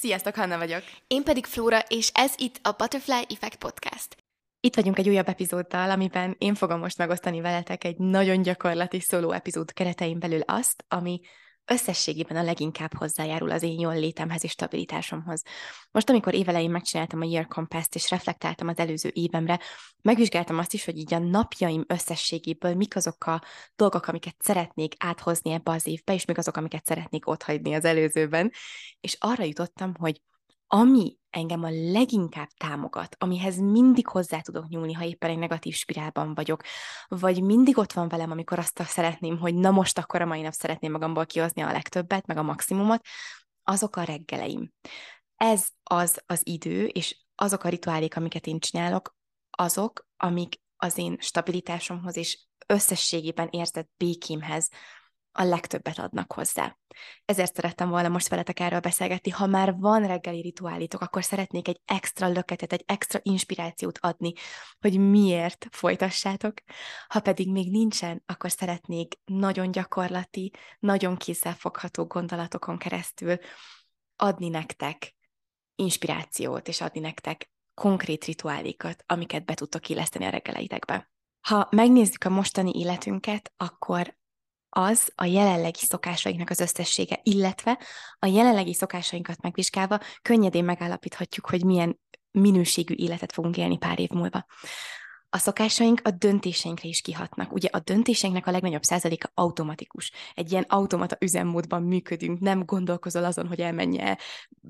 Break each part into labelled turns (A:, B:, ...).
A: Sziasztok, Hanna vagyok.
B: Én pedig Flóra, és ez itt a Butterfly Effect Podcast.
A: Itt vagyunk egy újabb epizóddal, amiben én fogom most megosztani veletek egy nagyon gyakorlati szóló epizód keretein belül azt, ami összességében a leginkább hozzájárul az én jól létemhez és stabilitásomhoz. Most, amikor évelején megcsináltam a Year Compass-t, és reflektáltam az előző évemre, megvizsgáltam azt is, hogy így a napjaim összességéből mik azok a dolgok, amiket szeretnék áthozni ebbe az évbe, és mik azok, amiket szeretnék otthagyni az előzőben, és arra jutottam, hogy ami engem a leginkább támogat, amihez mindig hozzá tudok nyúlni, ha éppen egy negatív spirálban vagyok, vagy mindig ott van velem, amikor azt szeretném, hogy na most akkor a mai nap szeretném magamból kihozni a legtöbbet, meg a maximumot, azok a reggeleim. Ez az az idő, és azok a rituálék, amiket én csinálok, azok, amik az én stabilitásomhoz és összességében érzett békémhez a legtöbbet adnak hozzá. Ezért szerettem volna most veletek erről beszélgetni. Ha már van reggeli rituálitok, akkor szeretnék egy extra löketet, egy extra inspirációt adni, hogy miért folytassátok. Ha pedig még nincsen, akkor szeretnék nagyon gyakorlati, nagyon kézzelfogható gondolatokon keresztül adni nektek inspirációt, és adni nektek konkrét rituálikat, amiket be tudtok illeszteni a reggeleitekbe. Ha megnézzük a mostani életünket, akkor az a jelenlegi szokásainknak az összessége, illetve a jelenlegi szokásainkat megvizsgálva könnyedén megállapíthatjuk, hogy milyen minőségű életet fogunk élni pár év múlva. A szokásaink a döntéseinkre is kihatnak. Ugye a döntéseinknek a legnagyobb százaléka automatikus. Egy ilyen automata üzemmódban működünk, nem gondolkozol azon, hogy elmenj el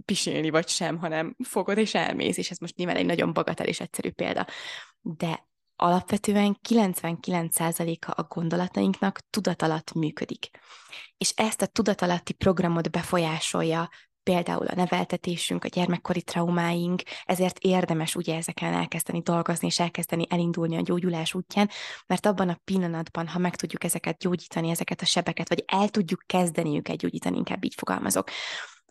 A: pisélni vagy sem, hanem fogod és elmész, és ez most nyilván egy nagyon bagatel és egyszerű példa. De alapvetően 99%-a a gondolatainknak tudatalatt működik. És ezt a tudatalatti programot befolyásolja például a neveltetésünk, a gyermekkori traumáink, ezért érdemes ugye ezeken elkezdeni dolgozni, és elkezdeni elindulni a gyógyulás útján, mert abban a pillanatban, ha meg tudjuk ezeket gyógyítani, ezeket a sebeket, vagy el tudjuk kezdeni őket gyógyítani, inkább így fogalmazok,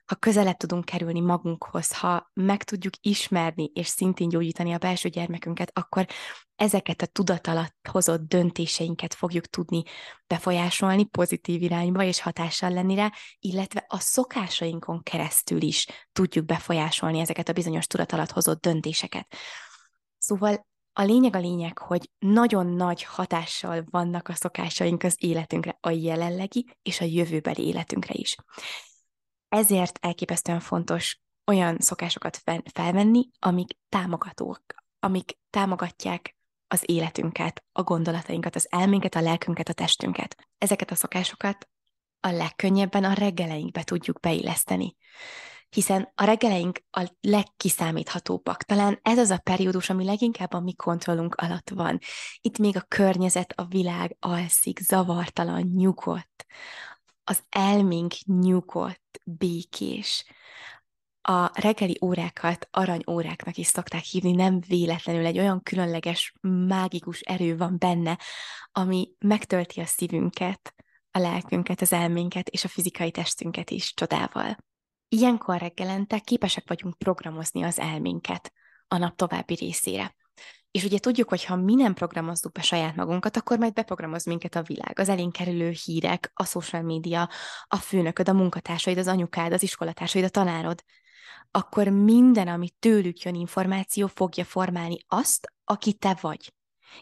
A: ha közelebb tudunk kerülni magunkhoz, ha meg tudjuk ismerni és szintén gyógyítani a belső gyermekünket, akkor ezeket a tudat hozott döntéseinket fogjuk tudni befolyásolni pozitív irányba és hatással lenni rá, illetve a szokásainkon keresztül is tudjuk befolyásolni ezeket a bizonyos tudat hozott döntéseket. Szóval a lényeg a lényeg, hogy nagyon nagy hatással vannak a szokásaink az életünkre, a jelenlegi és a jövőbeli életünkre is. Ezért elképesztően fontos olyan szokásokat felvenni, amik támogatók, amik támogatják az életünket, a gondolatainkat, az elménket, a lelkünket, a testünket. Ezeket a szokásokat a legkönnyebben a reggeleinkbe tudjuk beilleszteni. Hiszen a reggeleink a legkiszámíthatóbbak. Talán ez az a periódus, ami leginkább a mi kontrollunk alatt van. Itt még a környezet, a világ alszik, zavartalan, nyugodt az elménk nyugodt, békés. A reggeli órákat aranyóráknak is szokták hívni, nem véletlenül egy olyan különleges, mágikus erő van benne, ami megtölti a szívünket, a lelkünket, az elménket és a fizikai testünket is csodával. Ilyenkor reggelente képesek vagyunk programozni az elménket a nap további részére. És ugye tudjuk, hogy ha mi nem programozzuk be saját magunkat, akkor majd beprogramoz minket a világ, az elénk kerülő hírek, a social media, a főnököd, a munkatársaid, az anyukád, az iskolatársaid, a tanárod. Akkor minden, ami tőlük jön információ, fogja formálni azt, aki te vagy.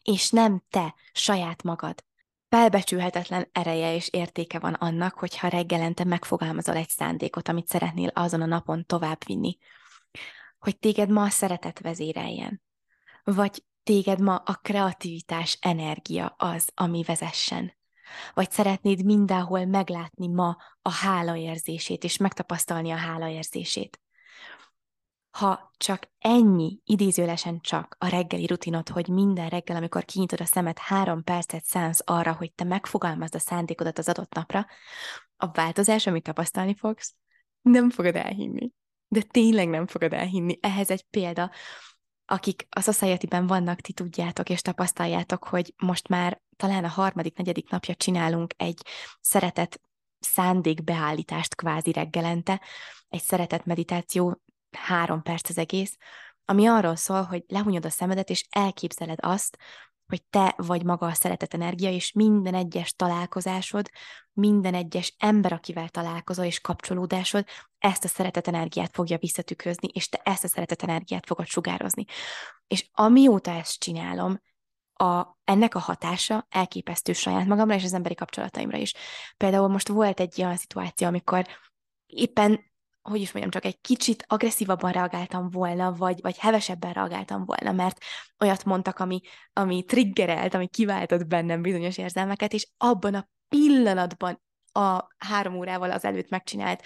A: És nem te, saját magad. Felbecsülhetetlen ereje és értéke van annak, hogyha reggelente megfogalmazol egy szándékot, amit szeretnél azon a napon továbbvinni. Hogy téged ma a szeretet vezéreljen vagy téged ma a kreativitás energia az, ami vezessen? Vagy szeretnéd mindenhol meglátni ma a hálaérzését, és megtapasztalni a hálaérzését? Ha csak ennyi, idézőlesen csak a reggeli rutinod, hogy minden reggel, amikor kinyitod a szemed, három percet szánsz arra, hogy te megfogalmazd a szándékodat az adott napra, a változás, amit tapasztalni fogsz, nem fogod elhinni. De tényleg nem fogod elhinni. Ehhez egy példa, akik a society vannak, ti tudjátok és tapasztaljátok, hogy most már talán a harmadik, negyedik napja csinálunk egy szeretet szándékbeállítást kvázi reggelente, egy szeretet meditáció, három perc az egész, ami arról szól, hogy lehúnyod a szemedet, és elképzeled azt, hogy te vagy maga a szeretet energia, és minden egyes találkozásod, minden egyes ember, akivel találkozol és kapcsolódásod, ezt a szeretet energiát fogja visszatükrözni, és te ezt a szeretet energiát fogod sugározni. És amióta ezt csinálom, a, ennek a hatása elképesztő saját magamra és az emberi kapcsolataimra is. Például most volt egy olyan szituáció, amikor éppen hogy is mondjam, csak egy kicsit agresszívabban reagáltam volna, vagy, vagy hevesebben reagáltam volna, mert olyat mondtak, ami, ami triggerelt, ami kiváltott bennem bizonyos érzelmeket, és abban a pillanatban a három órával az előtt megcsinált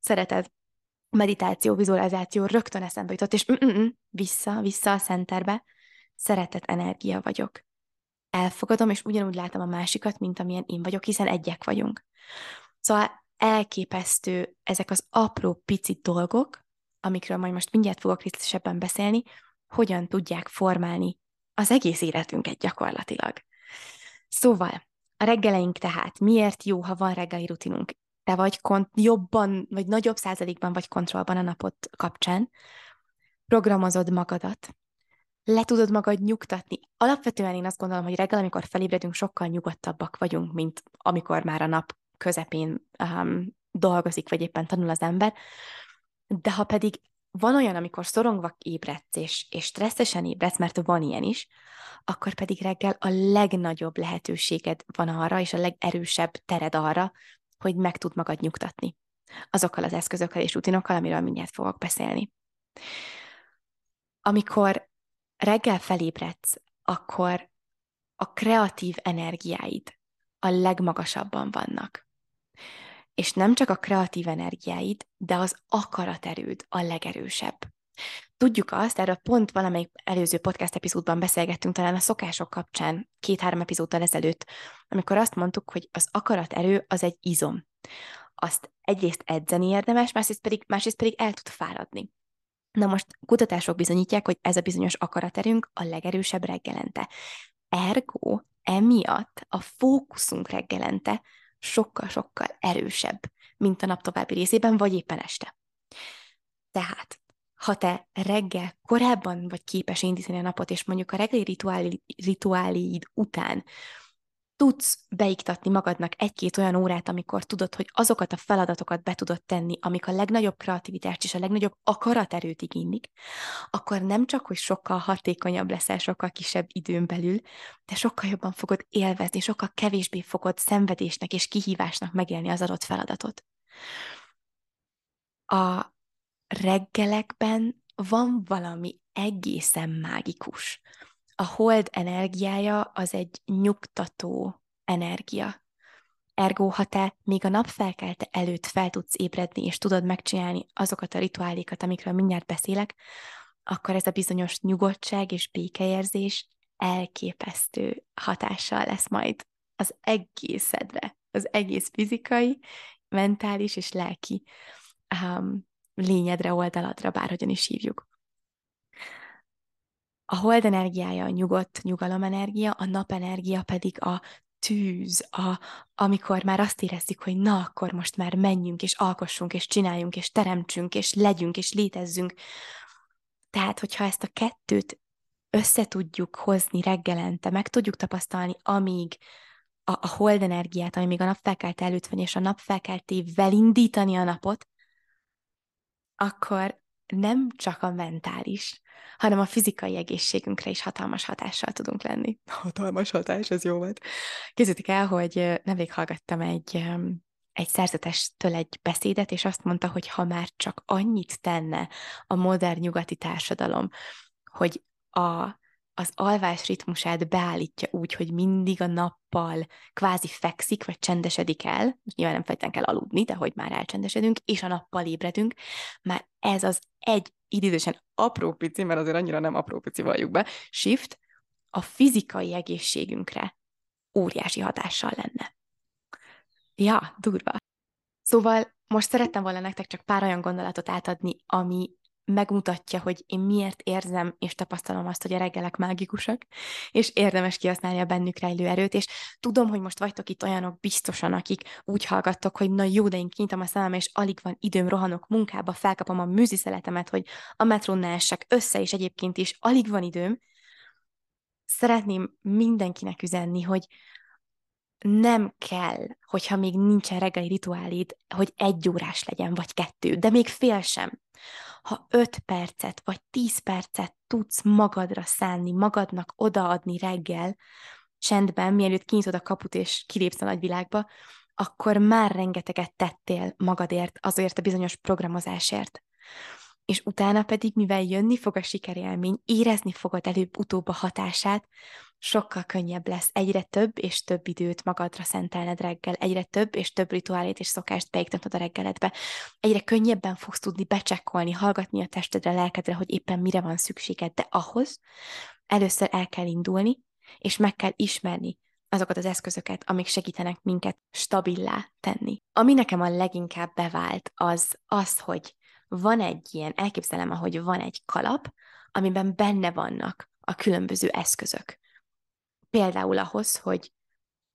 A: szeretet, meditáció, vizualizáció rögtön eszembe jutott, és vissza, vissza a centerbe, szeretet energia vagyok. Elfogadom, és ugyanúgy látom a másikat, mint amilyen én vagyok, hiszen egyek vagyunk. Szóval elképesztő ezek az apró pici dolgok, amikről majd most mindjárt fogok részletesebben beszélni, hogyan tudják formálni az egész életünket gyakorlatilag. Szóval, a reggeleink tehát miért jó, ha van reggeli rutinunk? Te vagy kont- jobban, vagy nagyobb százalékban vagy kontrollban a napot kapcsán, programozod magadat, le tudod magad nyugtatni. Alapvetően én azt gondolom, hogy reggel, amikor felébredünk, sokkal nyugodtabbak vagyunk, mint amikor már a nap közepén um, dolgozik, vagy éppen tanul az ember. De ha pedig van olyan, amikor szorongva ébredsz, és, és stresszesen ébredsz, mert van ilyen is, akkor pedig reggel a legnagyobb lehetőséged van arra, és a legerősebb tered arra, hogy meg tud magad nyugtatni. Azokkal az eszközökkel és rutinokkal, amiről mindjárt fogok beszélni. Amikor reggel felébredsz, akkor a kreatív energiáid a legmagasabban vannak és nem csak a kreatív energiáid, de az akaraterőd a legerősebb. Tudjuk azt, erről pont valamelyik előző podcast epizódban beszélgettünk, talán a szokások kapcsán, két-három epizóddal ezelőtt, amikor azt mondtuk, hogy az akaraterő az egy izom. Azt egyrészt edzeni érdemes, másrészt pedig, másrészt pedig el tud fáradni. Na most kutatások bizonyítják, hogy ez a bizonyos akaraterőnk a legerősebb reggelente. Ergo, emiatt a fókuszunk reggelente sokkal-sokkal erősebb, mint a nap további részében, vagy éppen este. Tehát, ha te reggel korábban vagy képes indítani a napot, és mondjuk a reggeli rituáli, rituáliid után tudsz beiktatni magadnak egy-két olyan órát, amikor tudod, hogy azokat a feladatokat be tudod tenni, amik a legnagyobb kreativitást és a legnagyobb akaraterőt igénylik, akkor nem csak, hogy sokkal hatékonyabb leszel sokkal kisebb időn belül, de sokkal jobban fogod élvezni, sokkal kevésbé fogod szenvedésnek és kihívásnak megélni az adott feladatot. A reggelekben van valami egészen mágikus a hold energiája az egy nyugtató energia. Ergo, ha te még a nap felkelte előtt fel tudsz ébredni, és tudod megcsinálni azokat a rituálékat, amikről mindjárt beszélek, akkor ez a bizonyos nyugodtság és békeérzés elképesztő hatással lesz majd az egészedre, az egész fizikai, mentális és lelki um, lényedre, oldaladra, bárhogyan is hívjuk. A hold energiája a nyugodt nyugalomenergia, a napenergia pedig a tűz, a, amikor már azt érezzük, hogy na, akkor most már menjünk, és alkossunk, és csináljunk, és teremtsünk, és legyünk, és létezzünk. Tehát, hogyha ezt a kettőt össze tudjuk hozni reggelente, meg tudjuk tapasztalni, amíg a, a hold energiát, ami még a napfelkelt előtt van, és a napfelkeltével indítani a napot, akkor nem csak a mentális, hanem a fizikai egészségünkre is hatalmas hatással tudunk lenni. Hatalmas hatás, ez jó volt. Kézzétek el, hogy nemrég hallgattam egy, egy szerzetestől egy beszédet, és azt mondta, hogy ha már csak annyit tenne a modern nyugati társadalom, hogy a az alvás ritmusát beállítja úgy, hogy mindig a nappal kvázi fekszik, vagy csendesedik el, nyilván nem feltétlenül kell aludni, de hogy már elcsendesedünk, és a nappal ébredünk, már ez az egy idézősen apró pici, mert azért annyira nem apró pici valljuk be, shift a fizikai egészségünkre óriási hatással lenne. Ja, durva. Szóval most szerettem volna nektek csak pár olyan gondolatot átadni, ami megmutatja, hogy én miért érzem és tapasztalom azt, hogy a reggelek mágikusak, és érdemes kihasználni a bennük rejlő erőt, és tudom, hogy most vagytok itt olyanok biztosan, akik úgy hallgattok, hogy na jó, de én kinyitom a szemem, és alig van időm, rohanok munkába, felkapom a műziszeletemet, hogy a metrón ne essek össze, és egyébként is alig van időm. szeretném mindenkinek üzenni, hogy nem kell, hogyha még nincsen reggeli rituálid, hogy egy órás legyen, vagy kettő, de még fél sem. Ha öt percet, vagy tíz percet tudsz magadra szánni, magadnak odaadni reggel, csendben, mielőtt kinyitod a kaput és kilépsz a nagyvilágba, akkor már rengeteget tettél magadért, azért a bizonyos programozásért. És utána pedig, mivel jönni fog a sikerélmény, érezni fogod előbb-utóbb a hatását, sokkal könnyebb lesz egyre több és több időt magadra szentelned reggel, egyre több és több rituálét és szokást beiktatod a reggeledbe. Egyre könnyebben fogsz tudni becsekkolni, hallgatni a testedre, lelkedre, hogy éppen mire van szükséged, de ahhoz először el kell indulni, és meg kell ismerni azokat az eszközöket, amik segítenek minket stabilá tenni. Ami nekem a leginkább bevált, az az, hogy van egy ilyen, elképzelem, ahogy van egy kalap, amiben benne vannak a különböző eszközök. Például ahhoz, hogy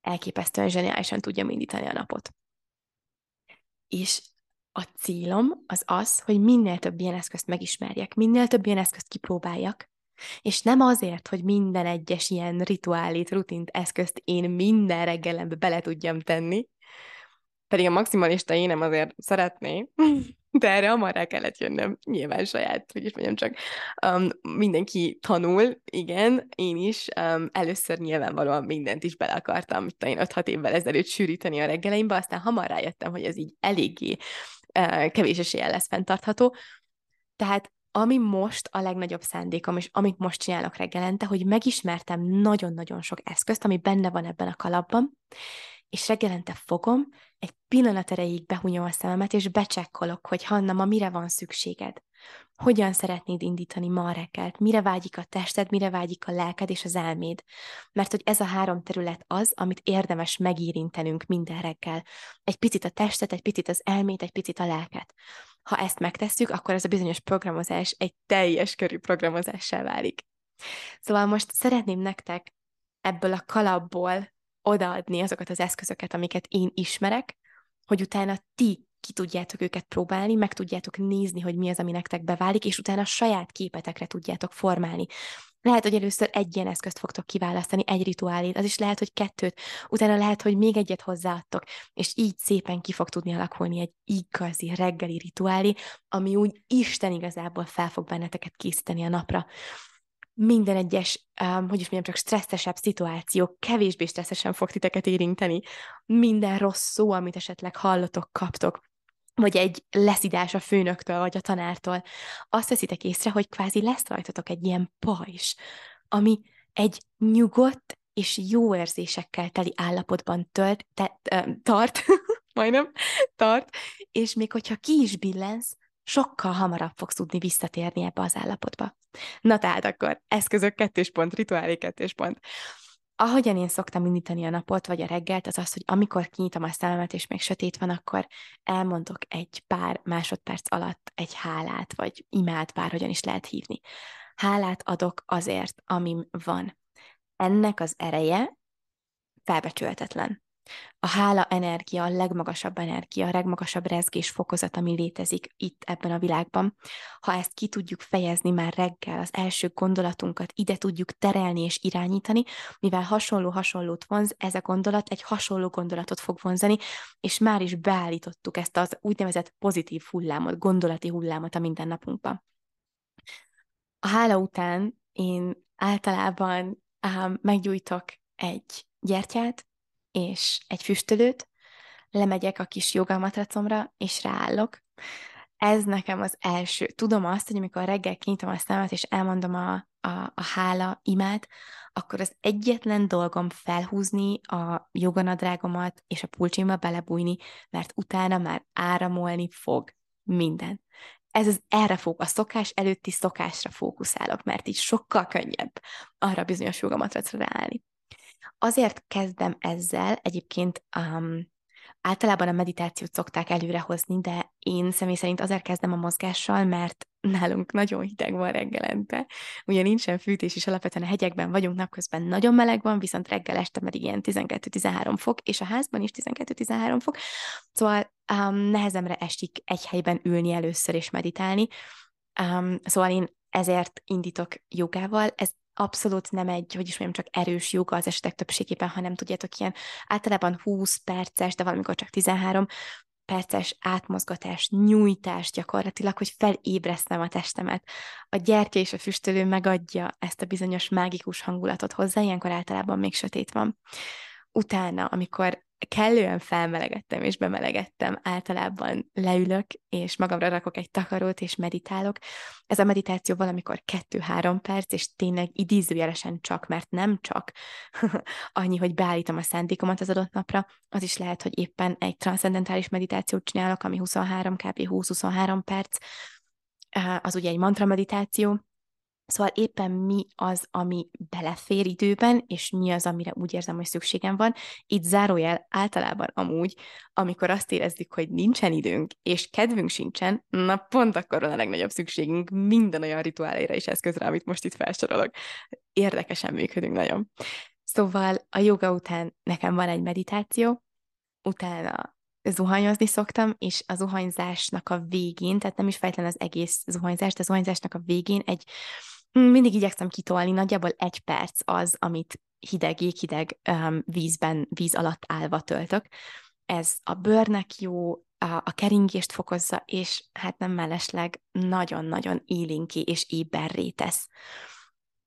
A: elképesztően zseniálisan tudjam indítani a napot. És a célom az az, hogy minél több ilyen eszközt megismerjek, minél több ilyen eszközt kipróbáljak, és nem azért, hogy minden egyes ilyen rituálét, rutint, eszközt én minden reggelembe bele tudjam tenni, pedig a maximalista énem azért szeretné, de erre hamar rá kellett jönnöm, nyilván saját, hogy is mondjam csak, um, mindenki tanul, igen, én is, um, először nyilvánvalóan mindent is bele akartam, mit én 5-6 évvel ezelőtt sűríteni a reggeleimbe, aztán hamar rájöttem, hogy ez így eléggé uh, kevés eséllyel lesz fenntartható, tehát ami most a legnagyobb szándékom, és amit most csinálok reggelente, hogy megismertem nagyon-nagyon sok eszközt, ami benne van ebben a kalapban, és reggelente fogom, egy pillanat erejéig behunyom a szememet, és becsekkolok, hogy Hanna, ma mire van szükséged? Hogyan szeretnéd indítani ma a reggelt? Mire vágyik a tested, mire vágyik a lelked és az elméd? Mert hogy ez a három terület az, amit érdemes megérintenünk minden reggel. Egy picit a testet, egy picit az elmét, egy picit a lelket. Ha ezt megtesszük, akkor ez a bizonyos programozás egy teljes körű programozássá válik. Szóval most szeretném nektek ebből a kalapból odaadni azokat az eszközöket, amiket én ismerek, hogy utána ti ki tudjátok őket próbálni, meg tudjátok nézni, hogy mi az, ami nektek beválik, és utána saját képetekre tudjátok formálni. Lehet, hogy először egy ilyen eszközt fogtok kiválasztani, egy rituálét, az is lehet, hogy kettőt, utána lehet, hogy még egyet hozzáadtok, és így szépen ki fog tudni alakulni egy igazi reggeli rituálé, ami úgy Isten igazából fel fog benneteket készíteni a napra minden egyes, um, hogy is mondjam, csak stresszesebb szituáció kevésbé stresszesen fog titeket érinteni. Minden rossz szó, amit esetleg hallotok, kaptok, vagy egy leszidás a főnöktől, vagy a tanártól, azt veszitek észre, hogy kvázi lesz rajtatok egy ilyen pajzs, ami egy nyugodt és jó érzésekkel teli állapotban tölt, te, tart, majdnem, tart, és még hogyha ki is billensz, sokkal hamarabb fogsz tudni visszatérni ebbe az állapotba. Na tehát akkor eszközök kettős pont, rituálé kettős pont. Ahogyan én szoktam indítani a napot, vagy a reggelt, az az, hogy amikor kinyitom a szememet, és még sötét van, akkor elmondok egy pár másodperc alatt egy hálát, vagy imád, bárhogyan is lehet hívni. Hálát adok azért, amim van. Ennek az ereje felbecsülhetetlen. A hála energia a legmagasabb energia, a legmagasabb rezgés fokozat, ami létezik itt ebben a világban. Ha ezt ki tudjuk fejezni már reggel, az első gondolatunkat ide tudjuk terelni és irányítani, mivel hasonló-hasonlót vonz, ez a gondolat egy hasonló gondolatot fog vonzani, és már is beállítottuk ezt az úgynevezett pozitív hullámot, gondolati hullámot a mindennapunkban. A hála után én általában um, meggyújtok egy gyertyát, és egy füstölőt, lemegyek a kis jogamatracomra, és ráállok. Ez nekem az első. Tudom azt, hogy amikor reggel kinyitom a szemet, és elmondom a, a, a hála imát, akkor az egyetlen dolgom felhúzni a joganadrágomat és a pulcsimba belebújni, mert utána már áramolni fog minden. Ez az erre fog, a szokás előtti szokásra fókuszálok, mert így sokkal könnyebb arra bizonyos jogamatracra ráállni. Azért kezdem ezzel, egyébként um, általában a meditációt szokták előrehozni, de én személy szerint azért kezdem a mozgással, mert nálunk nagyon hideg van reggelente. Ugye nincsen fűtés, és alapvetően a hegyekben vagyunk, napközben nagyon meleg van, viszont reggel este pedig ilyen 12-13 fok, és a házban is 12-13 fok. Szóval um, nehezemre esik egy helyben ülni először és meditálni. Um, szóval én ezért indítok jogával. Ez abszolút nem egy, hogy is csak erős joga az esetek többségében, hanem tudjátok, ilyen általában 20 perces, de valamikor csak 13 perces átmozgatás, nyújtás gyakorlatilag, hogy felébresztem a testemet. A gyertya és a füstölő megadja ezt a bizonyos mágikus hangulatot hozzá, ilyenkor általában még sötét van. Utána, amikor kellően felmelegettem és bemelegettem, általában leülök, és magamra rakok egy takarót, és meditálok. Ez a meditáció valamikor kettő-három perc, és tényleg idézőjelesen csak, mert nem csak annyi, hogy beállítom a szándékomat az adott napra, az is lehet, hogy éppen egy transzendentális meditációt csinálok, ami 23, kb. 20-23 perc, az ugye egy mantra meditáció, Szóval éppen mi az, ami belefér időben, és mi az, amire úgy érzem, hogy szükségem van. Itt zárójel általában amúgy, amikor azt érezzük, hogy nincsen időnk, és kedvünk sincsen, na pont akkor van a legnagyobb szükségünk minden olyan rituálére és eszközre, amit most itt felsorolok. Érdekesen működünk nagyon. Szóval a joga után nekem van egy meditáció, utána zuhanyozni szoktam, és a zuhanyzásnak a végén, tehát nem is fejtelen az egész zuhanyzás, de a zuhanyzásnak a végén egy mindig igyekszem kitolni, nagyjából egy perc az, amit hideg, jéghideg um, vízben, víz alatt állva töltök. Ez a bőrnek jó, a, a keringést fokozza, és hát nem mellesleg nagyon-nagyon élénki és éberré tesz.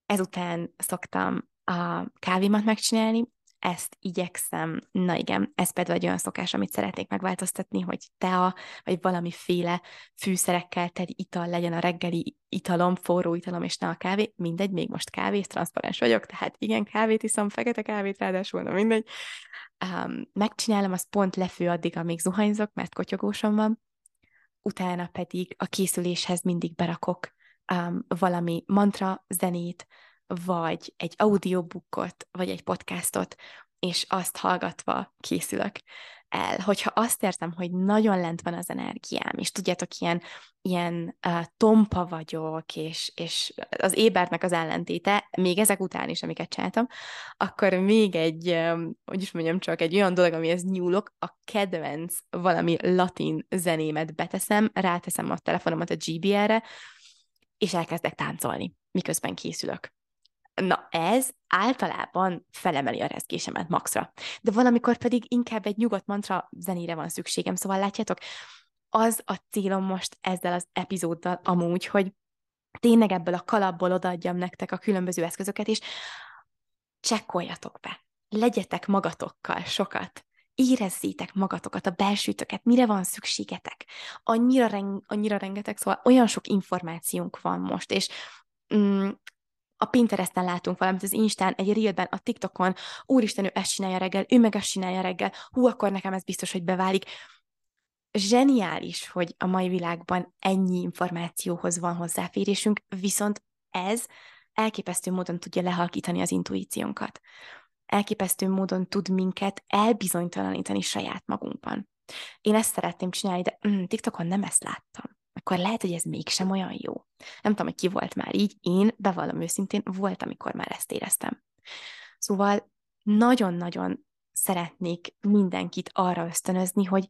A: Ezután szoktam a kávémat megcsinálni, ezt igyekszem, na igen, ez például egy olyan szokás, amit szeretnék megváltoztatni, hogy tea, vagy valamiféle fűszerekkel teli ital legyen a reggeli italom, forró italom, és ne a kávé, mindegy, még most kávé, transzparens vagyok, tehát igen, kávét iszom, fekete kávét ráadásul, na mindegy. Um, megcsinálom, azt pont lefő addig, amíg zuhanyzok, mert kotyogósom van, utána pedig a készüléshez mindig berakok um, valami mantra zenét, vagy egy audiobookot, vagy egy podcastot, és azt hallgatva készülök el. Hogyha azt érzem, hogy nagyon lent van az energiám, és tudjátok, ilyen, ilyen uh, tompa vagyok, és, és az ébernek az ellentéte, még ezek után is, amiket csináltam, akkor még egy, um, hogy is mondjam, csak egy olyan dolog, amihez nyúlok, a kedvenc valami latin zenémet beteszem, ráteszem a telefonomat a GBR-re, és elkezdek táncolni, miközben készülök. Na ez általában felemeli a rezgésemet maxra. De valamikor pedig inkább egy nyugodt mantra zenére van szükségem. Szóval látjátok, az a célom most ezzel az epizóddal amúgy, hogy tényleg ebből a kalapból odaadjam nektek a különböző eszközöket, és csekkoljatok be. Legyetek magatokkal sokat. Érezzétek magatokat, a belsőtöket, mire van szükségetek. Annyira, reng, annyira rengeteg, szóval olyan sok információnk van most, és mm, a Pinteresten látunk valamit, az Instán, egy Reelben, a TikTokon, úristen, ő ezt csinálja reggel, ő meg ezt csinálja reggel, hú, akkor nekem ez biztos, hogy beválik. Zseniális, hogy a mai világban ennyi információhoz van hozzáférésünk, viszont ez elképesztő módon tudja lehalkítani az intuíciónkat. Elképesztő módon tud minket elbizonytalanítani saját magunkban. Én ezt szeretném csinálni, de mm, TikTokon nem ezt láttam akkor lehet, hogy ez mégsem olyan jó. Nem tudom, hogy ki volt már így, én, bevallom őszintén, volt, amikor már ezt éreztem. Szóval nagyon-nagyon szeretnék mindenkit arra ösztönözni, hogy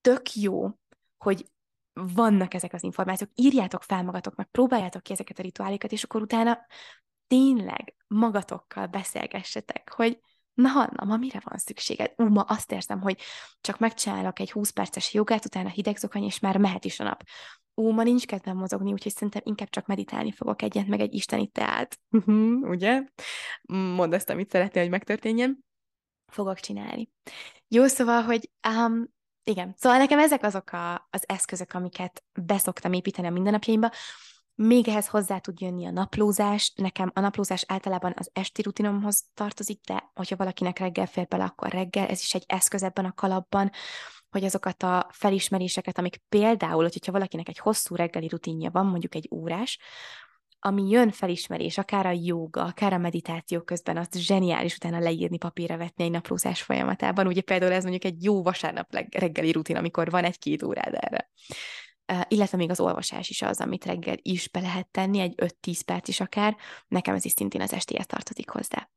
A: tök jó, hogy vannak ezek az információk, írjátok fel magatoknak, próbáljátok ki ezeket a rituálékat, és akkor utána tényleg magatokkal beszélgessetek, hogy na Hanna, ma mire van szükséged? Ú, ma azt érzem, hogy csak megcsinálok egy 20 perces jogát, utána hideg zokony, és már mehet is a nap. Ú, ma nincs kedvem mozogni, úgyhogy szerintem inkább csak meditálni fogok egyet, meg egy isteni teát. Ugye? Mondd azt, amit szeretnél, hogy megtörténjen. Fogok csinálni. Jó, szóval, hogy um, igen, szóval nekem ezek azok a, az eszközök, amiket beszoktam építeni a mindennapjaimba. Még ehhez hozzá tud jönni a naplózás. Nekem a naplózás általában az esti rutinomhoz tartozik, de hogyha valakinek reggel fél bele, akkor reggel. Ez is egy eszköz ebben a kalapban, hogy azokat a felismeréseket, amik például, hogyha valakinek egy hosszú reggeli rutinja van, mondjuk egy órás, ami jön felismerés, akár a jóga, akár a meditáció közben, azt zseniális utána leírni, papírra vetni egy naplózás folyamatában. Ugye például ez mondjuk egy jó vasárnap reggeli rutin, amikor van egy-két órád erre illetve még az olvasás is az, amit reggel is be lehet tenni, egy 5-10 perc is akár, nekem ez is szintén az estéhez tartozik hozzá.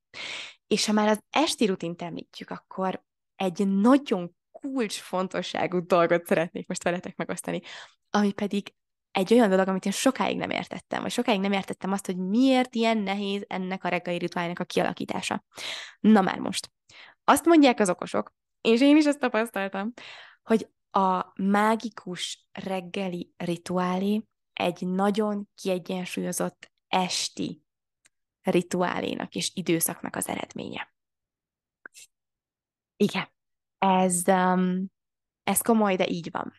A: És ha már az esti rutint említjük, akkor egy nagyon kulcsfontosságú dolgot szeretnék most veletek megosztani, ami pedig egy olyan dolog, amit én sokáig nem értettem, vagy sokáig nem értettem azt, hogy miért ilyen nehéz ennek a reggeli rituálnak a kialakítása. Na már most. Azt mondják az okosok, és én is ezt tapasztaltam, hogy a mágikus reggeli rituálé egy nagyon kiegyensúlyozott esti rituálénak és időszaknak az eredménye. Igen, ez, um, ez komoly, de így van.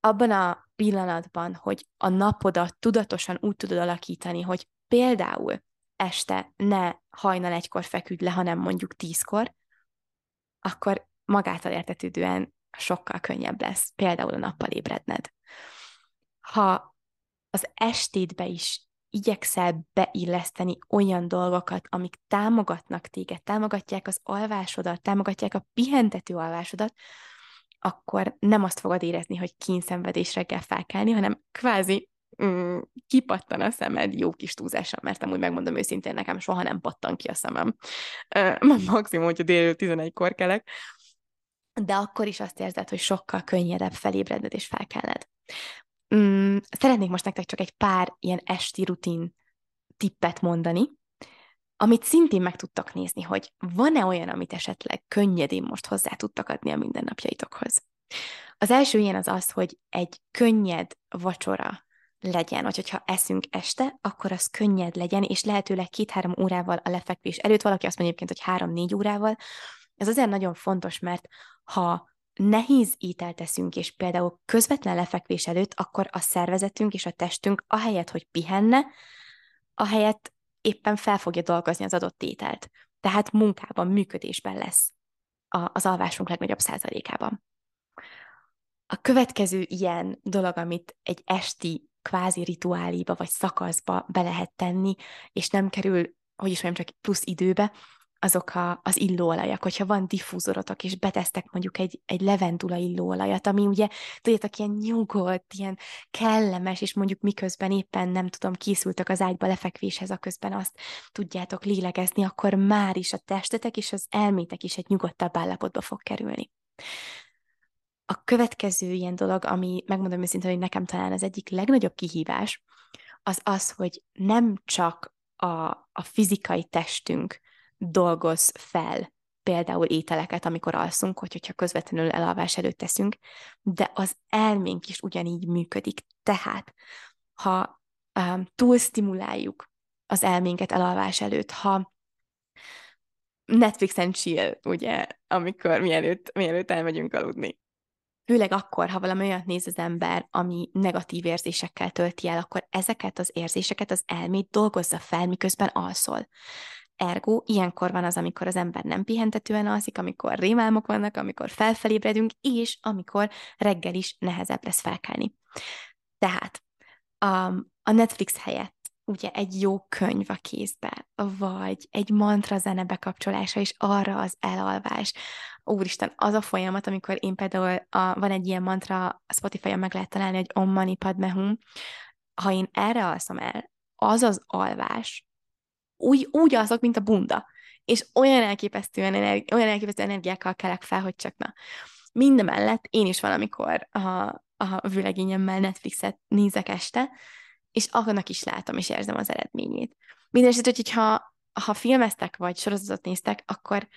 A: Abban a pillanatban, hogy a napodat tudatosan úgy tudod alakítani, hogy például este ne hajnal egykor feküdj le, hanem mondjuk tízkor, akkor magától értetődően sokkal könnyebb lesz például a nappal ébredned. Ha az estétbe is igyekszel beilleszteni olyan dolgokat, amik támogatnak téged, támogatják az alvásodat, támogatják a pihentető alvásodat, akkor nem azt fogod érezni, hogy kínszenvedésre kell felkelni, hanem kvázi mm, kipattan a szemed jó kis túlzással, mert amúgy megmondom őszintén, nekem soha nem pattan ki a szemem. Maximum, hogyha dél 11-kor kelek, de akkor is azt érzed, hogy sokkal könnyedebb felébredned és felkelned. Mm, szeretnék most nektek csak egy pár ilyen esti rutin tippet mondani, amit szintén meg tudtak nézni, hogy van-e olyan, amit esetleg könnyedén most hozzá tudtak adni a mindennapjaitokhoz. Az első ilyen az az, hogy egy könnyed vacsora legyen, vagy hogyha eszünk este, akkor az könnyed legyen, és lehetőleg két-három órával a lefekvés előtt, valaki azt mondja egyébként, hogy három-négy órával. Ez azért nagyon fontos, mert ha nehéz ételt teszünk, és például közvetlen lefekvés előtt, akkor a szervezetünk és a testünk ahelyett, hogy pihenne, ahelyett éppen fel fogja dolgozni az adott ételt. Tehát munkában, működésben lesz az alvásunk legnagyobb százalékában. A következő ilyen dolog, amit egy esti kvázi rituáliba vagy szakaszba be lehet tenni, és nem kerül, hogy is mondjam, csak plusz időbe, azok a, az illóolajak, hogyha van diffúzorotok, és betesztek mondjuk egy, egy levendula illóolajat, ami ugye, tudjátok, ilyen nyugodt, ilyen kellemes, és mondjuk miközben éppen nem tudom, készültek az ágyba lefekvéshez, a közben azt tudjátok lélegezni, akkor már is a testetek és az elmétek is egy nyugodtabb állapotba fog kerülni. A következő ilyen dolog, ami megmondom őszintén, hogy nekem talán az egyik legnagyobb kihívás, az az, hogy nem csak a, a fizikai testünk dolgoz fel például ételeket, amikor alszunk, hogy, hogyha közvetlenül elalvás előtt teszünk, de az elménk is ugyanígy működik. Tehát, ha um, túl stimuláljuk az elménket elalvás előtt, ha Netflix and chill, ugye, amikor mielőtt, mielőtt elmegyünk aludni. Főleg akkor, ha valami olyat néz az ember, ami negatív érzésekkel tölti el, akkor ezeket az érzéseket az elmét dolgozza fel, miközben alszol. Ergo, ilyenkor van az, amikor az ember nem pihentetően alszik, amikor rémálmok vannak, amikor felfelébredünk, és amikor reggel is nehezebb lesz felkelni. Tehát um, a Netflix helyett ugye egy jó könyv a kézbe, vagy egy mantra zene bekapcsolása, és arra az elalvás. Úristen, az a folyamat, amikor én például a, van egy ilyen mantra, Spotify-on meg lehet találni, hogy Om Mani Padme Hum, ha én erre alszom el, az az alvás, úgy, úgy alszok, mint a bunda. És olyan elképesztően, energi- olyan elképesztő energiákkal kelek fel, hogy csak na. Mindemellett én is valamikor a, a vőlegényemmel Netflixet nézek este, és annak is látom és érzem az eredményét. Mindenesetre, hogyha ha filmeztek vagy sorozatot néztek, akkor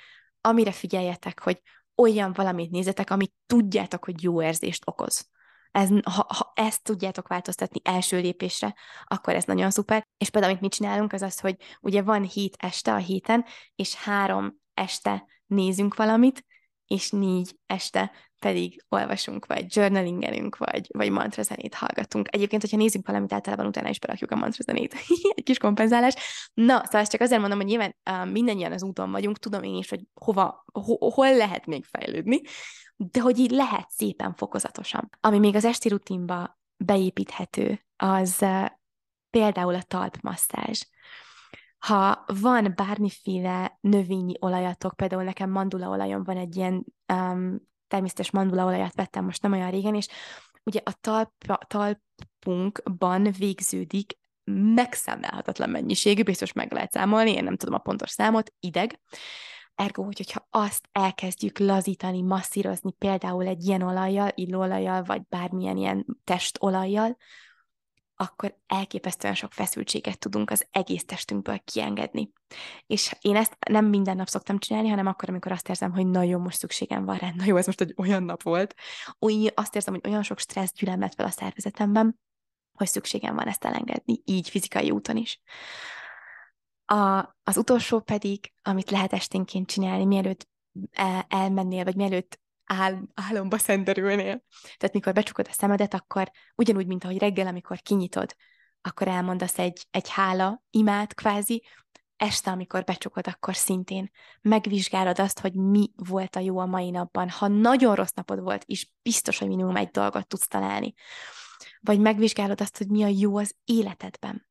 A: amire figyeljetek, hogy olyan valamit nézetek, amit tudjátok, hogy jó érzést okoz ez, ha, ha ezt tudjátok változtatni első lépésre, akkor ez nagyon szuper. És például, amit mi csinálunk, az az, hogy ugye van hét este a héten, és három este nézünk valamit, és négy este pedig olvasunk, vagy journalingelünk, vagy, vagy mantrazenét hallgatunk. Egyébként, hogyha nézzük valamit, általában utána is berakjuk a mantrazenét. Egy kis kompenzálás. Na, szóval ezt csak azért mondom, hogy nyilván uh, mindannyian az úton vagyunk, tudom én is, hogy hova, ho, hol lehet még fejlődni, de hogy így lehet szépen fokozatosan. Ami még az esti rutinba beépíthető, az például a talpmasszázs. Ha van bármiféle növényi olajatok, például nekem mandulaolajom van egy ilyen um, természetes mandulaolajat vettem most nem olyan régen, és ugye a talp, talpunkban végződik megszámlálhatatlan mennyiségű, biztos meg lehet számolni, én nem tudom a pontos számot, ideg. Ergo, hogyha azt elkezdjük lazítani, masszírozni például egy ilyen olajjal, illóolajjal, vagy bármilyen ilyen testolajjal, akkor elképesztően sok feszültséget tudunk az egész testünkből kiengedni. És én ezt nem minden nap szoktam csinálni, hanem akkor, amikor azt érzem, hogy nagyon most szükségem van rá. Na ez most egy olyan nap volt. Úgy azt érzem, hogy olyan sok stressz gyülemlett fel a szervezetemben, hogy szükségem van ezt elengedni, így fizikai úton is. A, az utolsó pedig, amit lehet esténként csinálni, mielőtt el, elmennél, vagy mielőtt áll, álomba szenderülnél. Tehát mikor becsukod a szemedet, akkor ugyanúgy, mint ahogy reggel, amikor kinyitod, akkor elmondasz egy, egy hála imát kvázi, este, amikor becsukod, akkor szintén megvizsgálod azt, hogy mi volt a jó a mai napban. Ha nagyon rossz napod volt, és biztos, hogy minimum egy dolgot tudsz találni. Vagy megvizsgálod azt, hogy mi a jó az életedben.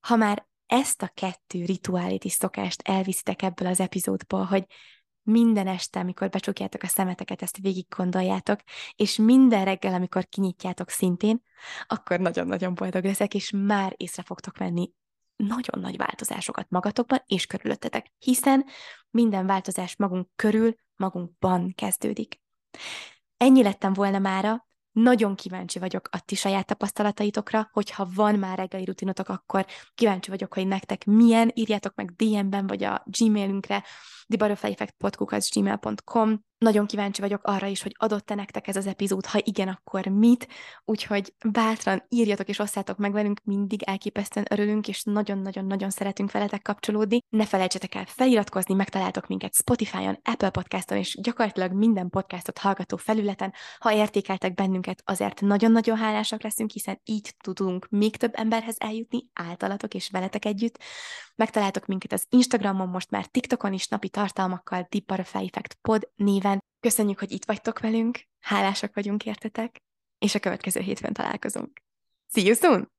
A: Ha már ezt a kettő rituálét és szokást elviszitek ebből az epizódból, hogy minden este, amikor becsukjátok a szemeteket, ezt végig gondoljátok, és minden reggel, amikor kinyitjátok szintén, akkor nagyon-nagyon boldog leszek, és már észre fogtok venni nagyon nagy változásokat magatokban és körülöttetek, hiszen minden változás magunk körül, magunkban kezdődik. Ennyi lettem volna mára, nagyon kíváncsi vagyok a ti saját tapasztalataitokra, hogyha van már reggeli rutinotok, akkor kíváncsi vagyok, hogy nektek milyen, írjátok meg DM-ben, vagy a Gmailünkre, thebutterflyeffect.gmail.com nagyon kíváncsi vagyok arra is, hogy adott-e nektek ez az epizód, ha igen, akkor mit, úgyhogy bátran írjatok és osszátok meg velünk, mindig elképesztően örülünk, és nagyon-nagyon-nagyon szeretünk veletek kapcsolódni. Ne felejtsetek el feliratkozni, megtaláltok minket Spotify-on, Apple Podcaston, és gyakorlatilag minden podcastot hallgató felületen. Ha értékeltek bennünket, azért nagyon-nagyon hálásak leszünk, hiszen így tudunk még több emberhez eljutni, általatok és veletek együtt. Megtaláltok minket az Instagramon, most már TikTokon is napi tartalmakkal, Deep pod néven. Köszönjük, hogy itt vagytok velünk, hálásak vagyunk értetek, és a következő hétfőn találkozunk. See you soon!